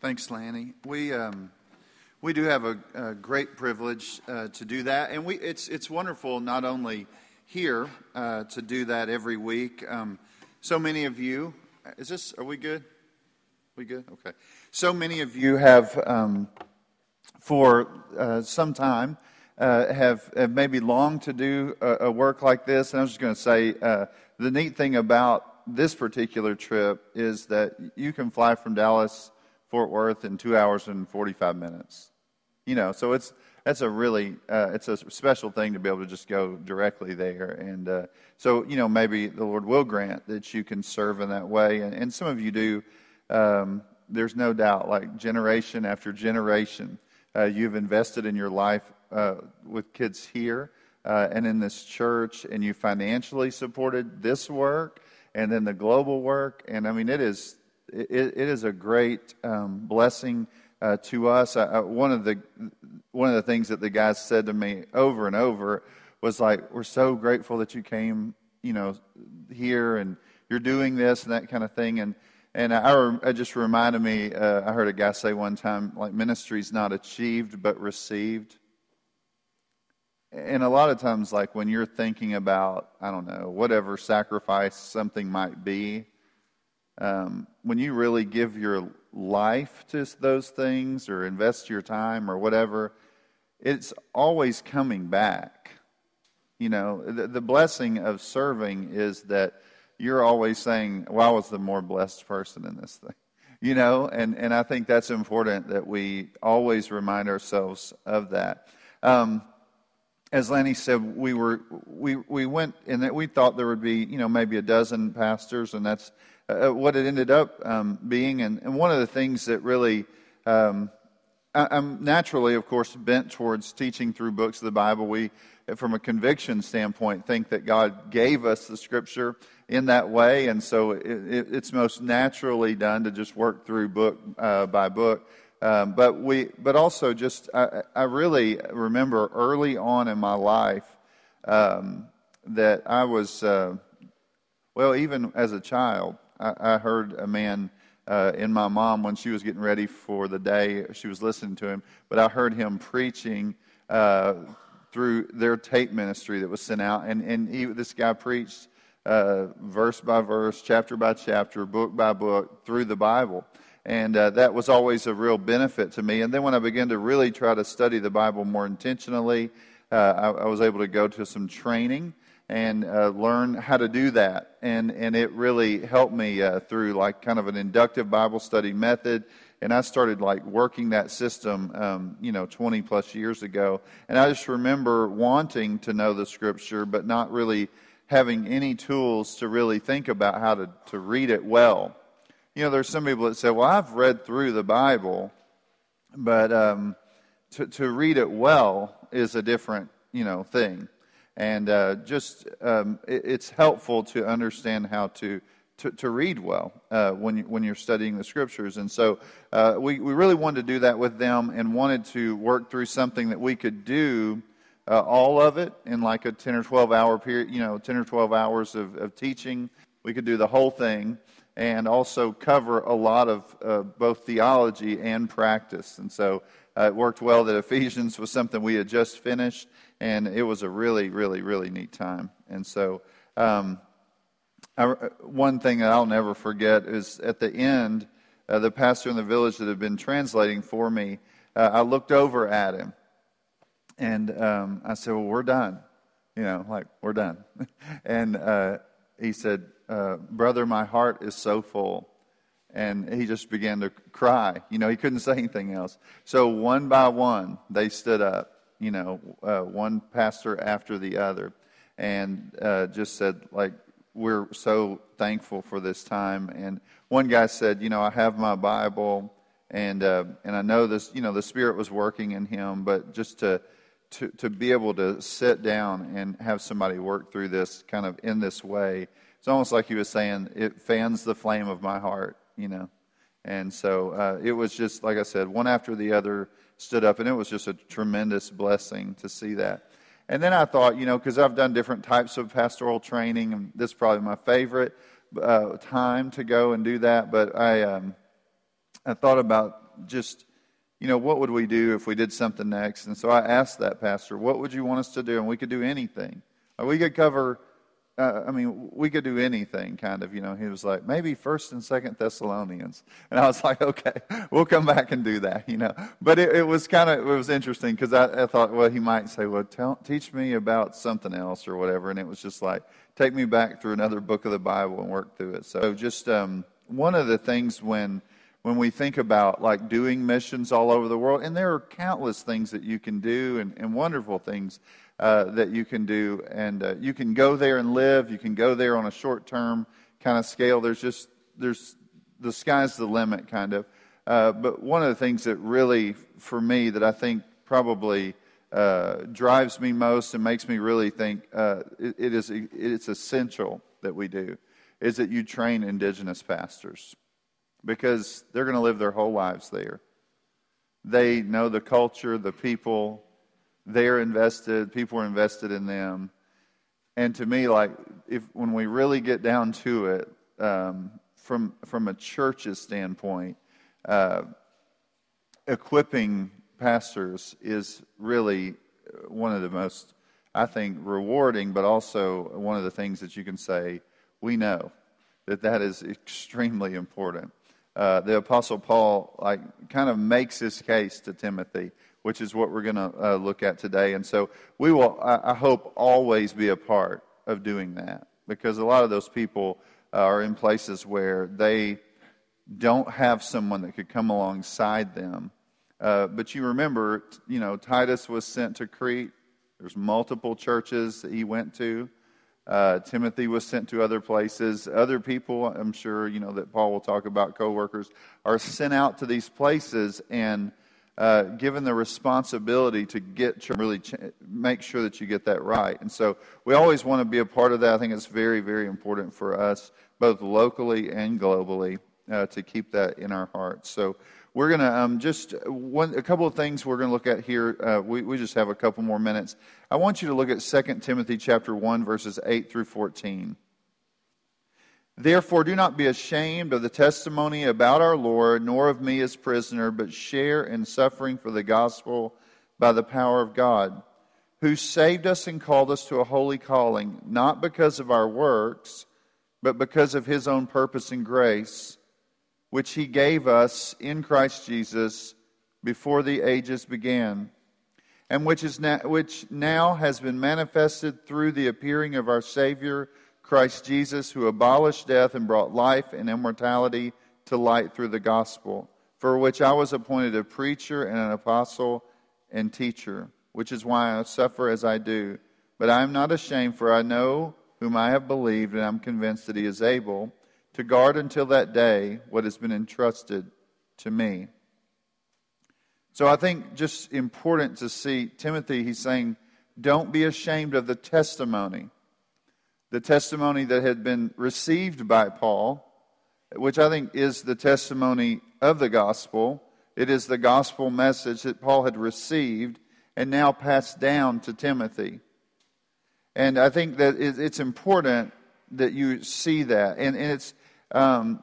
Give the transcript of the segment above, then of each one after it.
Thanks, Lanny. We um, we do have a, a great privilege uh, to do that, and we it's it's wonderful not only here uh, to do that every week. Um, so many of you, is this? Are we good? We good? Okay. So many of you have, um, for uh, some time, uh, have, have, maybe longed to do a, a, work like this. And I was just going to say uh, the neat thing about this particular trip is that you can fly from Dallas Fort Worth in two hours and 45 minutes. You know, so it's that's a really uh, it's a special thing to be able to just go directly there. And uh, so you know maybe the lord will grant that you can serve in that way. And, and some of you do um, there's no doubt like generation after generation uh, you've invested in your life uh, with kids here uh, and in this church and you financially supported this work and then the global work. And i mean it is it, it is a great um, blessing uh, to us. I, I, one of the one of the things that the guys said to me over and over was like, "We're so grateful that you came, you know, here and you're doing this and that kind of thing." And and I, I just reminded me. Uh, I heard a guy say one time, like, "Ministry's not achieved but received." And a lot of times, like when you're thinking about, I don't know, whatever sacrifice something might be, um, when you really give your life to those things or invest your time or whatever, it's always coming back. You know, the, the blessing of serving is that you're always saying, well, I was the more blessed person in this thing. You know, and, and I think that's important that we always remind ourselves of that. Um, as Lanny said, we were we we went and we thought there would be you know maybe a dozen pastors, and that's uh, what it ended up um, being. And, and, one of the things that really, um, I, am naturally, of course, bent towards teaching through books of the Bible. We, from a conviction standpoint, think that God gave us the Scripture in that way, and so it, it, it's most naturally done to just work through book uh, by book. Um, but we, but also just, I, I, really remember early on in my life um, that I was, uh, well, even as a child, I, I heard a man uh, in my mom when she was getting ready for the day. She was listening to him, but I heard him preaching uh, through their tape ministry that was sent out, and and he, this guy preached uh, verse by verse, chapter by chapter, book by book through the Bible. And uh, that was always a real benefit to me. And then when I began to really try to study the Bible more intentionally, uh, I, I was able to go to some training and uh, learn how to do that. And, and it really helped me uh, through like kind of an inductive Bible study method. And I started like working that system, um, you know, 20 plus years ago. And I just remember wanting to know the scripture, but not really having any tools to really think about how to, to read it well. You know, there's some people that say, well, I've read through the Bible, but um, to, to read it well is a different, you know, thing and uh, just um, it, it's helpful to understand how to to, to read well uh, when you, when you're studying the scriptures. And so uh, we we really wanted to do that with them and wanted to work through something that we could do. Uh, all of it in like a 10 or 12 hour period, you know, 10 or 12 hours of, of teaching. We could do the whole thing and also cover a lot of uh, both theology and practice. And so uh, it worked well that Ephesians was something we had just finished, and it was a really, really, really neat time. And so, um, I, one thing that I'll never forget is at the end, uh, the pastor in the village that had been translating for me, uh, I looked over at him, and um, I said, "Well, we're done." You know, like we're done. and uh, he said, uh, "Brother, my heart is so full." and he just began to cry. You know, he couldn't say anything else. So one by one, they stood up you know, uh, one pastor after the other, and uh, just said, like, we're so thankful for this time. And one guy said, you know, I have my Bible, and uh, and I know this, you know, the Spirit was working in him, but just to to to be able to sit down and have somebody work through this kind of in this way, it's almost like he was saying, it fans the flame of my heart, you know. And so uh, it was just, like I said, one after the other stood up, and it was just a tremendous blessing to see that. And then I thought, you know, because I've done different types of pastoral training, and this is probably my favorite uh, time to go and do that. But I, um, I thought about just, you know, what would we do if we did something next? And so I asked that pastor, what would you want us to do? And we could do anything. We could cover uh, I mean, we could do anything, kind of. You know, he was like, maybe First and Second Thessalonians, and I was like, okay, we'll come back and do that. You know, but it, it was kind of it was interesting because I, I, thought, well, he might say, well, tell, teach me about something else or whatever, and it was just like, take me back through another book of the Bible and work through it. So, just um, one of the things when when we think about like doing missions all over the world, and there are countless things that you can do and, and wonderful things uh, that you can do. And uh, you can go there and live. You can go there on a short term kind of scale. There's just, there's, the sky's the limit kind of. Uh, but one of the things that really, for me, that I think probably uh, drives me most and makes me really think uh, it, it is, it's essential that we do is that you train indigenous pastors because they're going to live their whole lives there. They know the culture, the people, they're invested, people are invested in them. And to me, like, if when we really get down to it, um, from, from a church's standpoint, uh, equipping pastors is really one of the most, I think, rewarding, but also one of the things that you can say, we know that that is extremely important. Uh, the Apostle Paul, like, kind of makes his case to Timothy which is what we're going to uh, look at today. And so we will, I, I, hope, always be a part of doing that because a lot of those people uh, are in places where they don't have someone that could come alongside them. Uh, but you remember, you know, Titus was sent to Crete. There's multiple churches that he went to. Uh, Timothy was sent to other places. Other people, I'm sure, you know, that Paul will talk about, co-workers, are sent out to these places and uh, given the responsibility to get to really ch- make sure that you get that right. And so we always want to be a part of that. I think it's very, very important for us, both locally and globally, uh, to keep that in our hearts. So we're going to um, just one, a couple of things we're going to look at here. Uh, we, we just have a couple more minutes. I want you to look at 2 Timothy chapter 1, verses 8 through 14. Therefore, do not be ashamed of the testimony about our Lord, nor of me as prisoner, but share in suffering for the gospel by the power of God, who saved us and called us to a holy calling, not because of our works, but because of his own purpose and grace, which he gave us in Christ Jesus before the ages began, and which, is now, which now has been manifested through the appearing of our Savior Christ Jesus, who abolished death and brought life and immortality to light through the gospel, for which I was appointed a preacher and an apostle and teacher, which is why I suffer as I do. But I am not ashamed, for I know whom I have believed, and I'm convinced that he is able to guard until that day what has been entrusted to me. So I think just important to see Timothy, he's saying, don't be ashamed of the testimony the testimony that had been received by Paul, which I think is the testimony of the gospel. It is the gospel message that Paul had received and now passed down to Timothy. And I think that it's important that you see that. And, and it's, um,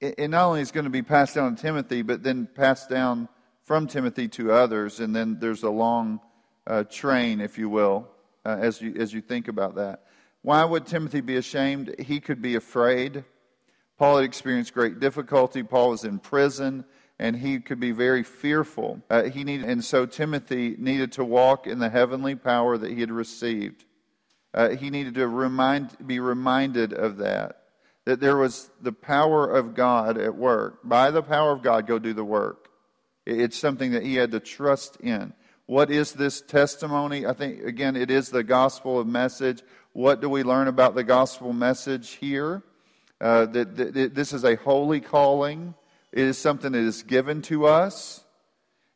it, not only is going to be passed down to Timothy, but then passed down from Timothy to others. And then there's a long uh, train, if you will, uh, as, you, as you think about that. Why would Timothy be ashamed? He could be afraid. Paul had experienced great difficulty. Paul was in prison, and he could be very fearful. Uh, he needed, and so Timothy needed to walk in the heavenly power that he had received. Uh, he needed to remind, be reminded of that, that there was the power of God at work. By the power of God, go do the work. It's something that he had to trust in. What is this testimony? I think, again, it is the gospel of message. What do we learn about the gospel message here? Uh, that, that this is a holy calling. It is something that is given to us.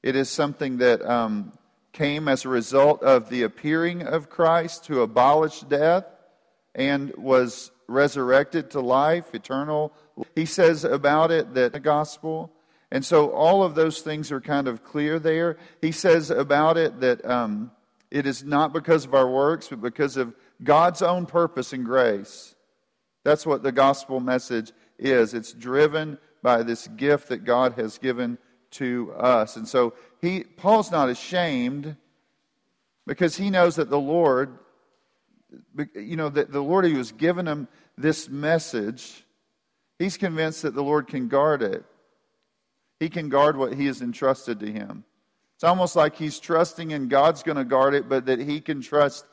It is something that um, came as a result of the appearing of Christ to abolish death and was resurrected to life, eternal. He says about it that the gospel and so all of those things are kind of clear there. He says about it that um, it is not because of our works, but because of God's own purpose and grace. That's what the gospel message is. It's driven by this gift that God has given to us. And so he, Paul's not ashamed because he knows that the Lord, you know, that the Lord who has given him this message, he's convinced that the Lord can guard it. He can guard what he has entrusted to him. It's almost like he's trusting in God's going to guard it, but that he can trust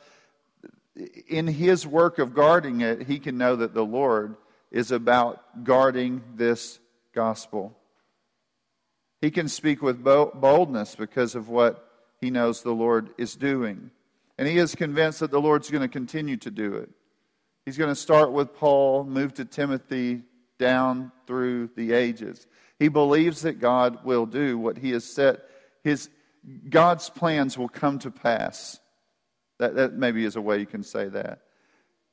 in his work of guarding it, he can know that the Lord is about guarding this gospel. He can speak with boldness because of what he knows the Lord is doing. And he is convinced that the Lord's going to continue to do it. He's going to start with Paul, move to Timothy, down through the ages. He believes that God will do what he has set. His, God's plans will come to pass. That, that maybe is a way you can say that.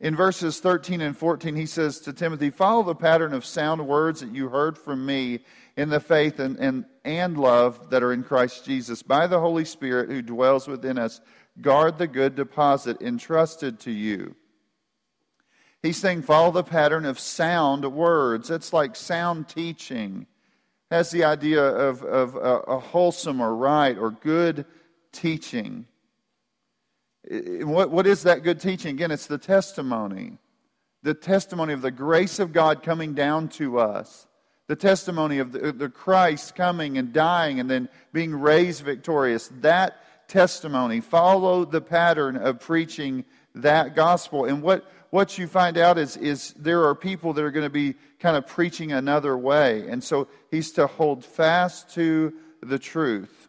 In verses 13 and 14, he says to Timothy, Follow the pattern of sound words that you heard from me in the faith and, and, and love that are in Christ Jesus. By the Holy Spirit who dwells within us, guard the good deposit entrusted to you. He's saying, Follow the pattern of sound words. It's like sound teaching. Has the idea of, of a, a wholesome or right or good teaching. What, what is that good teaching? Again, it's the testimony. The testimony of the grace of God coming down to us. The testimony of the, the Christ coming and dying and then being raised victorious. That testimony. Follow the pattern of preaching that gospel. And what, what you find out is, is there are people that are going to be kind of preaching another way. And so he's to hold fast to the truth.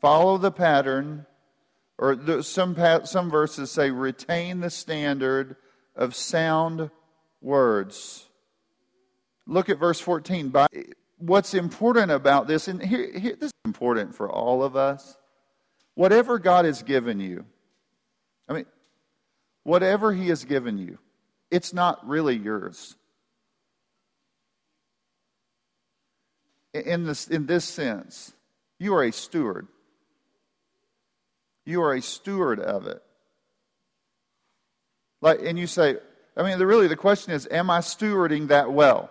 Follow the pattern or some, some verses say, retain the standard of sound words. Look at verse 14. By, what's important about this, and here, here, this is important for all of us. Whatever God has given you, I mean, whatever He has given you, it's not really yours. In this, in this sense, you are a steward. You are a steward of it. Like, and you say, I mean, the, really the question is, am I stewarding that well?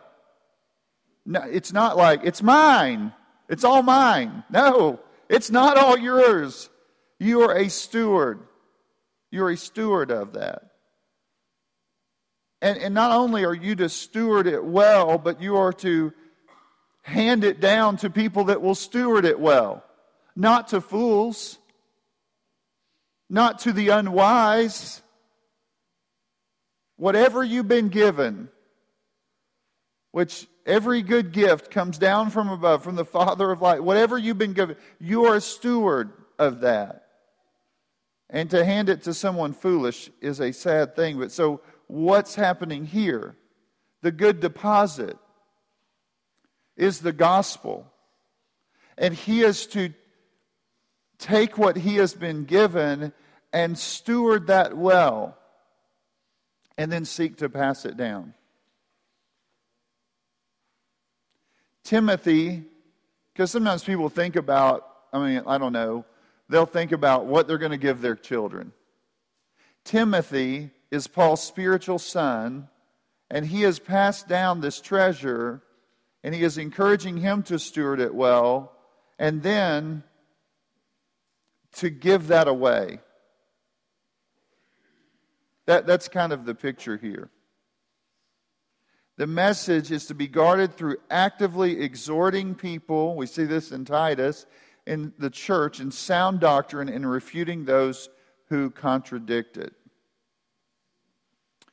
No, it's not like, it's mine. It's all mine. No, it's not all yours. You are a steward. You're a steward of that. And, and not only are you to steward it well, but you are to hand it down to people that will steward it well, not to fools not to the unwise. Whatever you've been given, which every good gift comes down from above, from the Father of light, whatever you've been given, you are a steward of that. And to hand it to someone foolish is a sad thing. But so, what's happening here? The good deposit is the gospel. And he is to take what he has been given and steward that well, and then seek to pass it down. Timothy, because sometimes people think about, I mean, I don't know, they'll think about what they're going to give their children. Timothy is Paul's spiritual son, and he has passed down this treasure, and he is encouraging him to steward it well, and then to give that away. That, that's kind of the picture here. The message is to be guarded through actively exhorting people. We see this in Titus, in the church, in sound doctrine, and refuting those who contradict it. I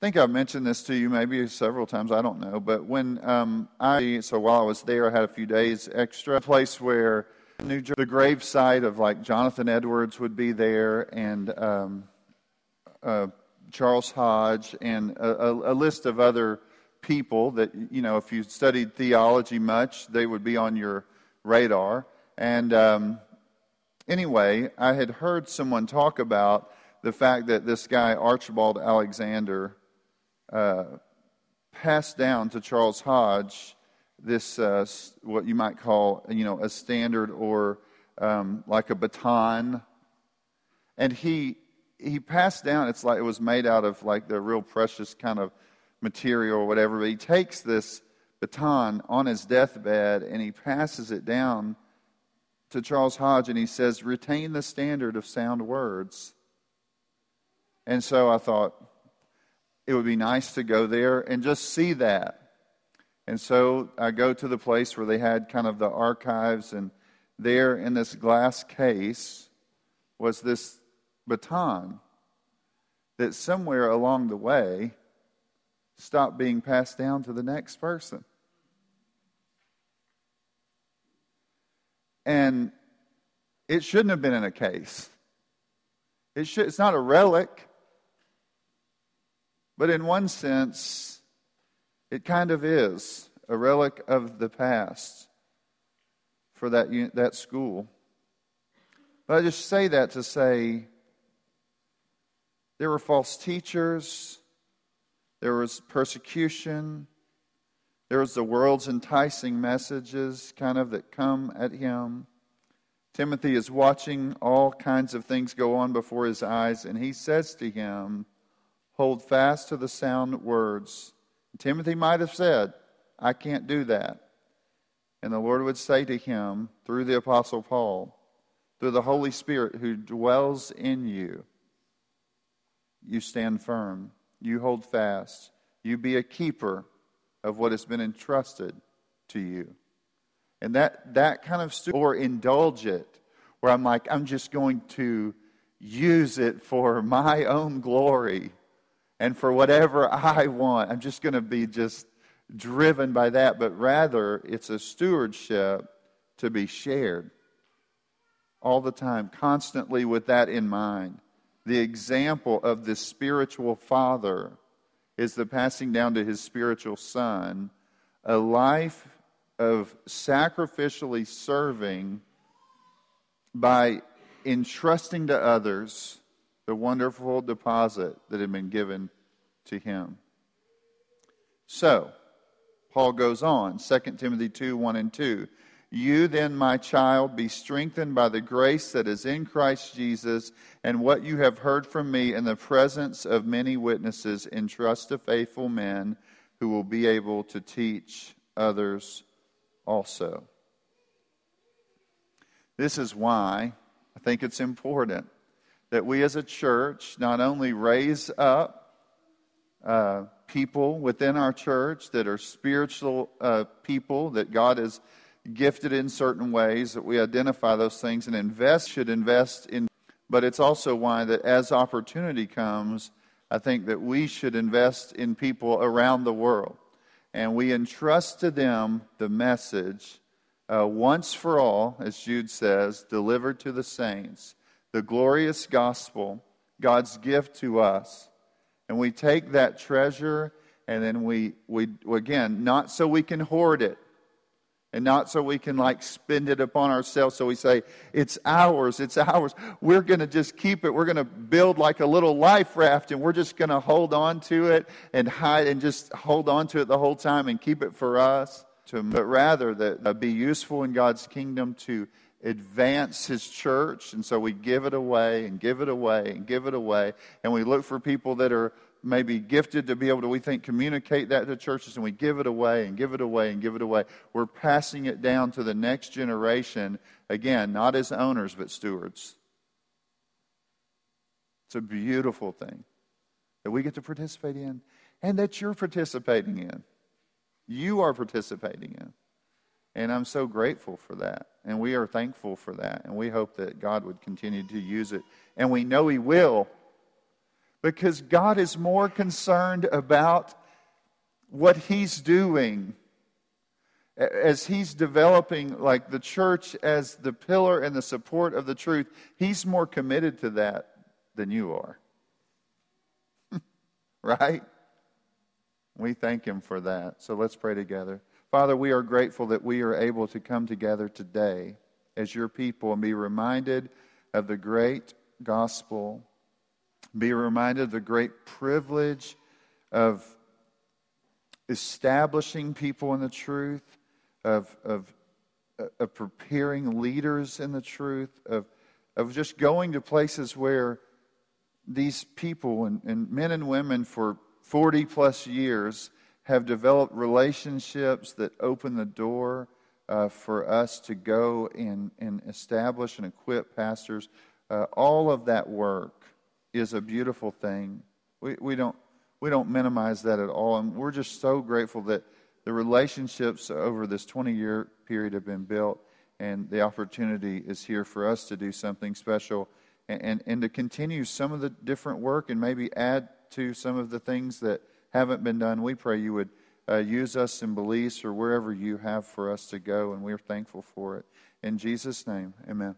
think I've mentioned this to you maybe several times, I don't know. But when um, I, so while I was there, I had a few days extra, a place where New Jersey, the gravesite of like Jonathan Edwards would be there, and um, uh, Charles Hodge, and a, a, a, list of other people that, you know, if you studied theology much, they would be on your radar. And um, anyway, I had heard someone talk about the fact that this guy, Archibald Alexander, uh, passed down to Charles Hodge this, uh, what you might call, you know, a standard or um, like a baton. And he he passed down, it's like it was made out of like the real precious kind of material or whatever, but he takes this baton on his deathbed and he passes it down to Charles Hodge and he says, Retain the standard of sound words. And so I thought it would be nice to go there and just see that. And so I go to the place where they had kind of the archives, and there in this glass case was this baton that somewhere along the way stopped being passed down to the next person. And it shouldn't have been in a case. It should, it's not a relic. But in one sense, it kind of is a relic of the past for that, that school. But I just say that to say there were false teachers, there was persecution, there was the world's enticing messages kind of that come at him. Timothy is watching all kinds of things go on before his eyes, and he says to him, Hold fast to the sound words. Timothy might have said, I can't do that. And the Lord would say to him through the Apostle Paul, through the Holy Spirit who dwells in you, you stand firm, you hold fast, you be a keeper of what has been entrusted to you. And that, that kind of, stu- or indulge it, where I'm like, I'm just going to use it for my own glory and for whatever I want. I'm just going to be just driven by that, but rather it's a stewardship to be shared all the time, constantly with that in mind. The example of the spiritual father is the passing down to his spiritual son a life of sacrificially serving by entrusting to others the wonderful deposit that had been given to him. So, Paul goes on, 2 Timothy 2 1 and 2. You then, my child, be strengthened by the grace that is in Christ Jesus, and what you have heard from me in the presence of many witnesses, entrust to faithful men who will be able to teach others also. This is why I think it's important that we as a church not only raise up uh, people within our church that are spiritual uh, people that God has gifted in certain ways, that we identify those things and invest, should invest in. But it's also why that as opportunity comes, I think that we should invest in people around the world. And we entrust to them the message uh, once for all, as Jude says, delivered to the saints the glorious gospel, God's gift to us. And we take that treasure and then we, we again, not so we can hoard it and not so we can like spend it upon ourselves. So we say, it's ours, it's ours. We're going to just keep it. We're going to build like a little life raft and we're just going to hold on to it and hide and just hold on to it the whole time and keep it for us. To, but rather that uh, be useful in God's kingdom to advance his church. And so we give it away and give it away and give it away. And we look for people that are maybe gifted to be able to, we think, communicate that to churches. And we give it away and give it away and give it away. We're passing it down to the next generation, again, not as owners, but stewards. It's a beautiful thing that we get to participate in and that you're participating in. You are participating in. And I'm so grateful for that. And we are thankful for that. And we hope that God would continue to use it. And we know He will because God is more concerned about what He's doing as He's developing, like the church as the pillar and the support of the truth. He's more committed to that than you are. right? We thank Him for that. So let's pray together. Father, we are grateful that we are able to come together today as your people and be reminded of the great gospel, be reminded of the great privilege of establishing people in the truth, of, of, of preparing leaders in the truth, of, of just going to places where these people and, and men and women for 40 plus years have developed relationships that open the door uh, for us to go and, and establish and equip pastors. Uh, all of that work is a beautiful thing. We, we, don't, we don't minimize that at all. And we're just so grateful that the relationships over this 20 year period have been built, and the opportunity is here for us to do something special and, and, and to continue some of the different work and maybe add to some of the things that haven't been done. We pray you would uh, use us in Belize or wherever you have for us to go, and we're thankful for it. In Jesus' name, amen.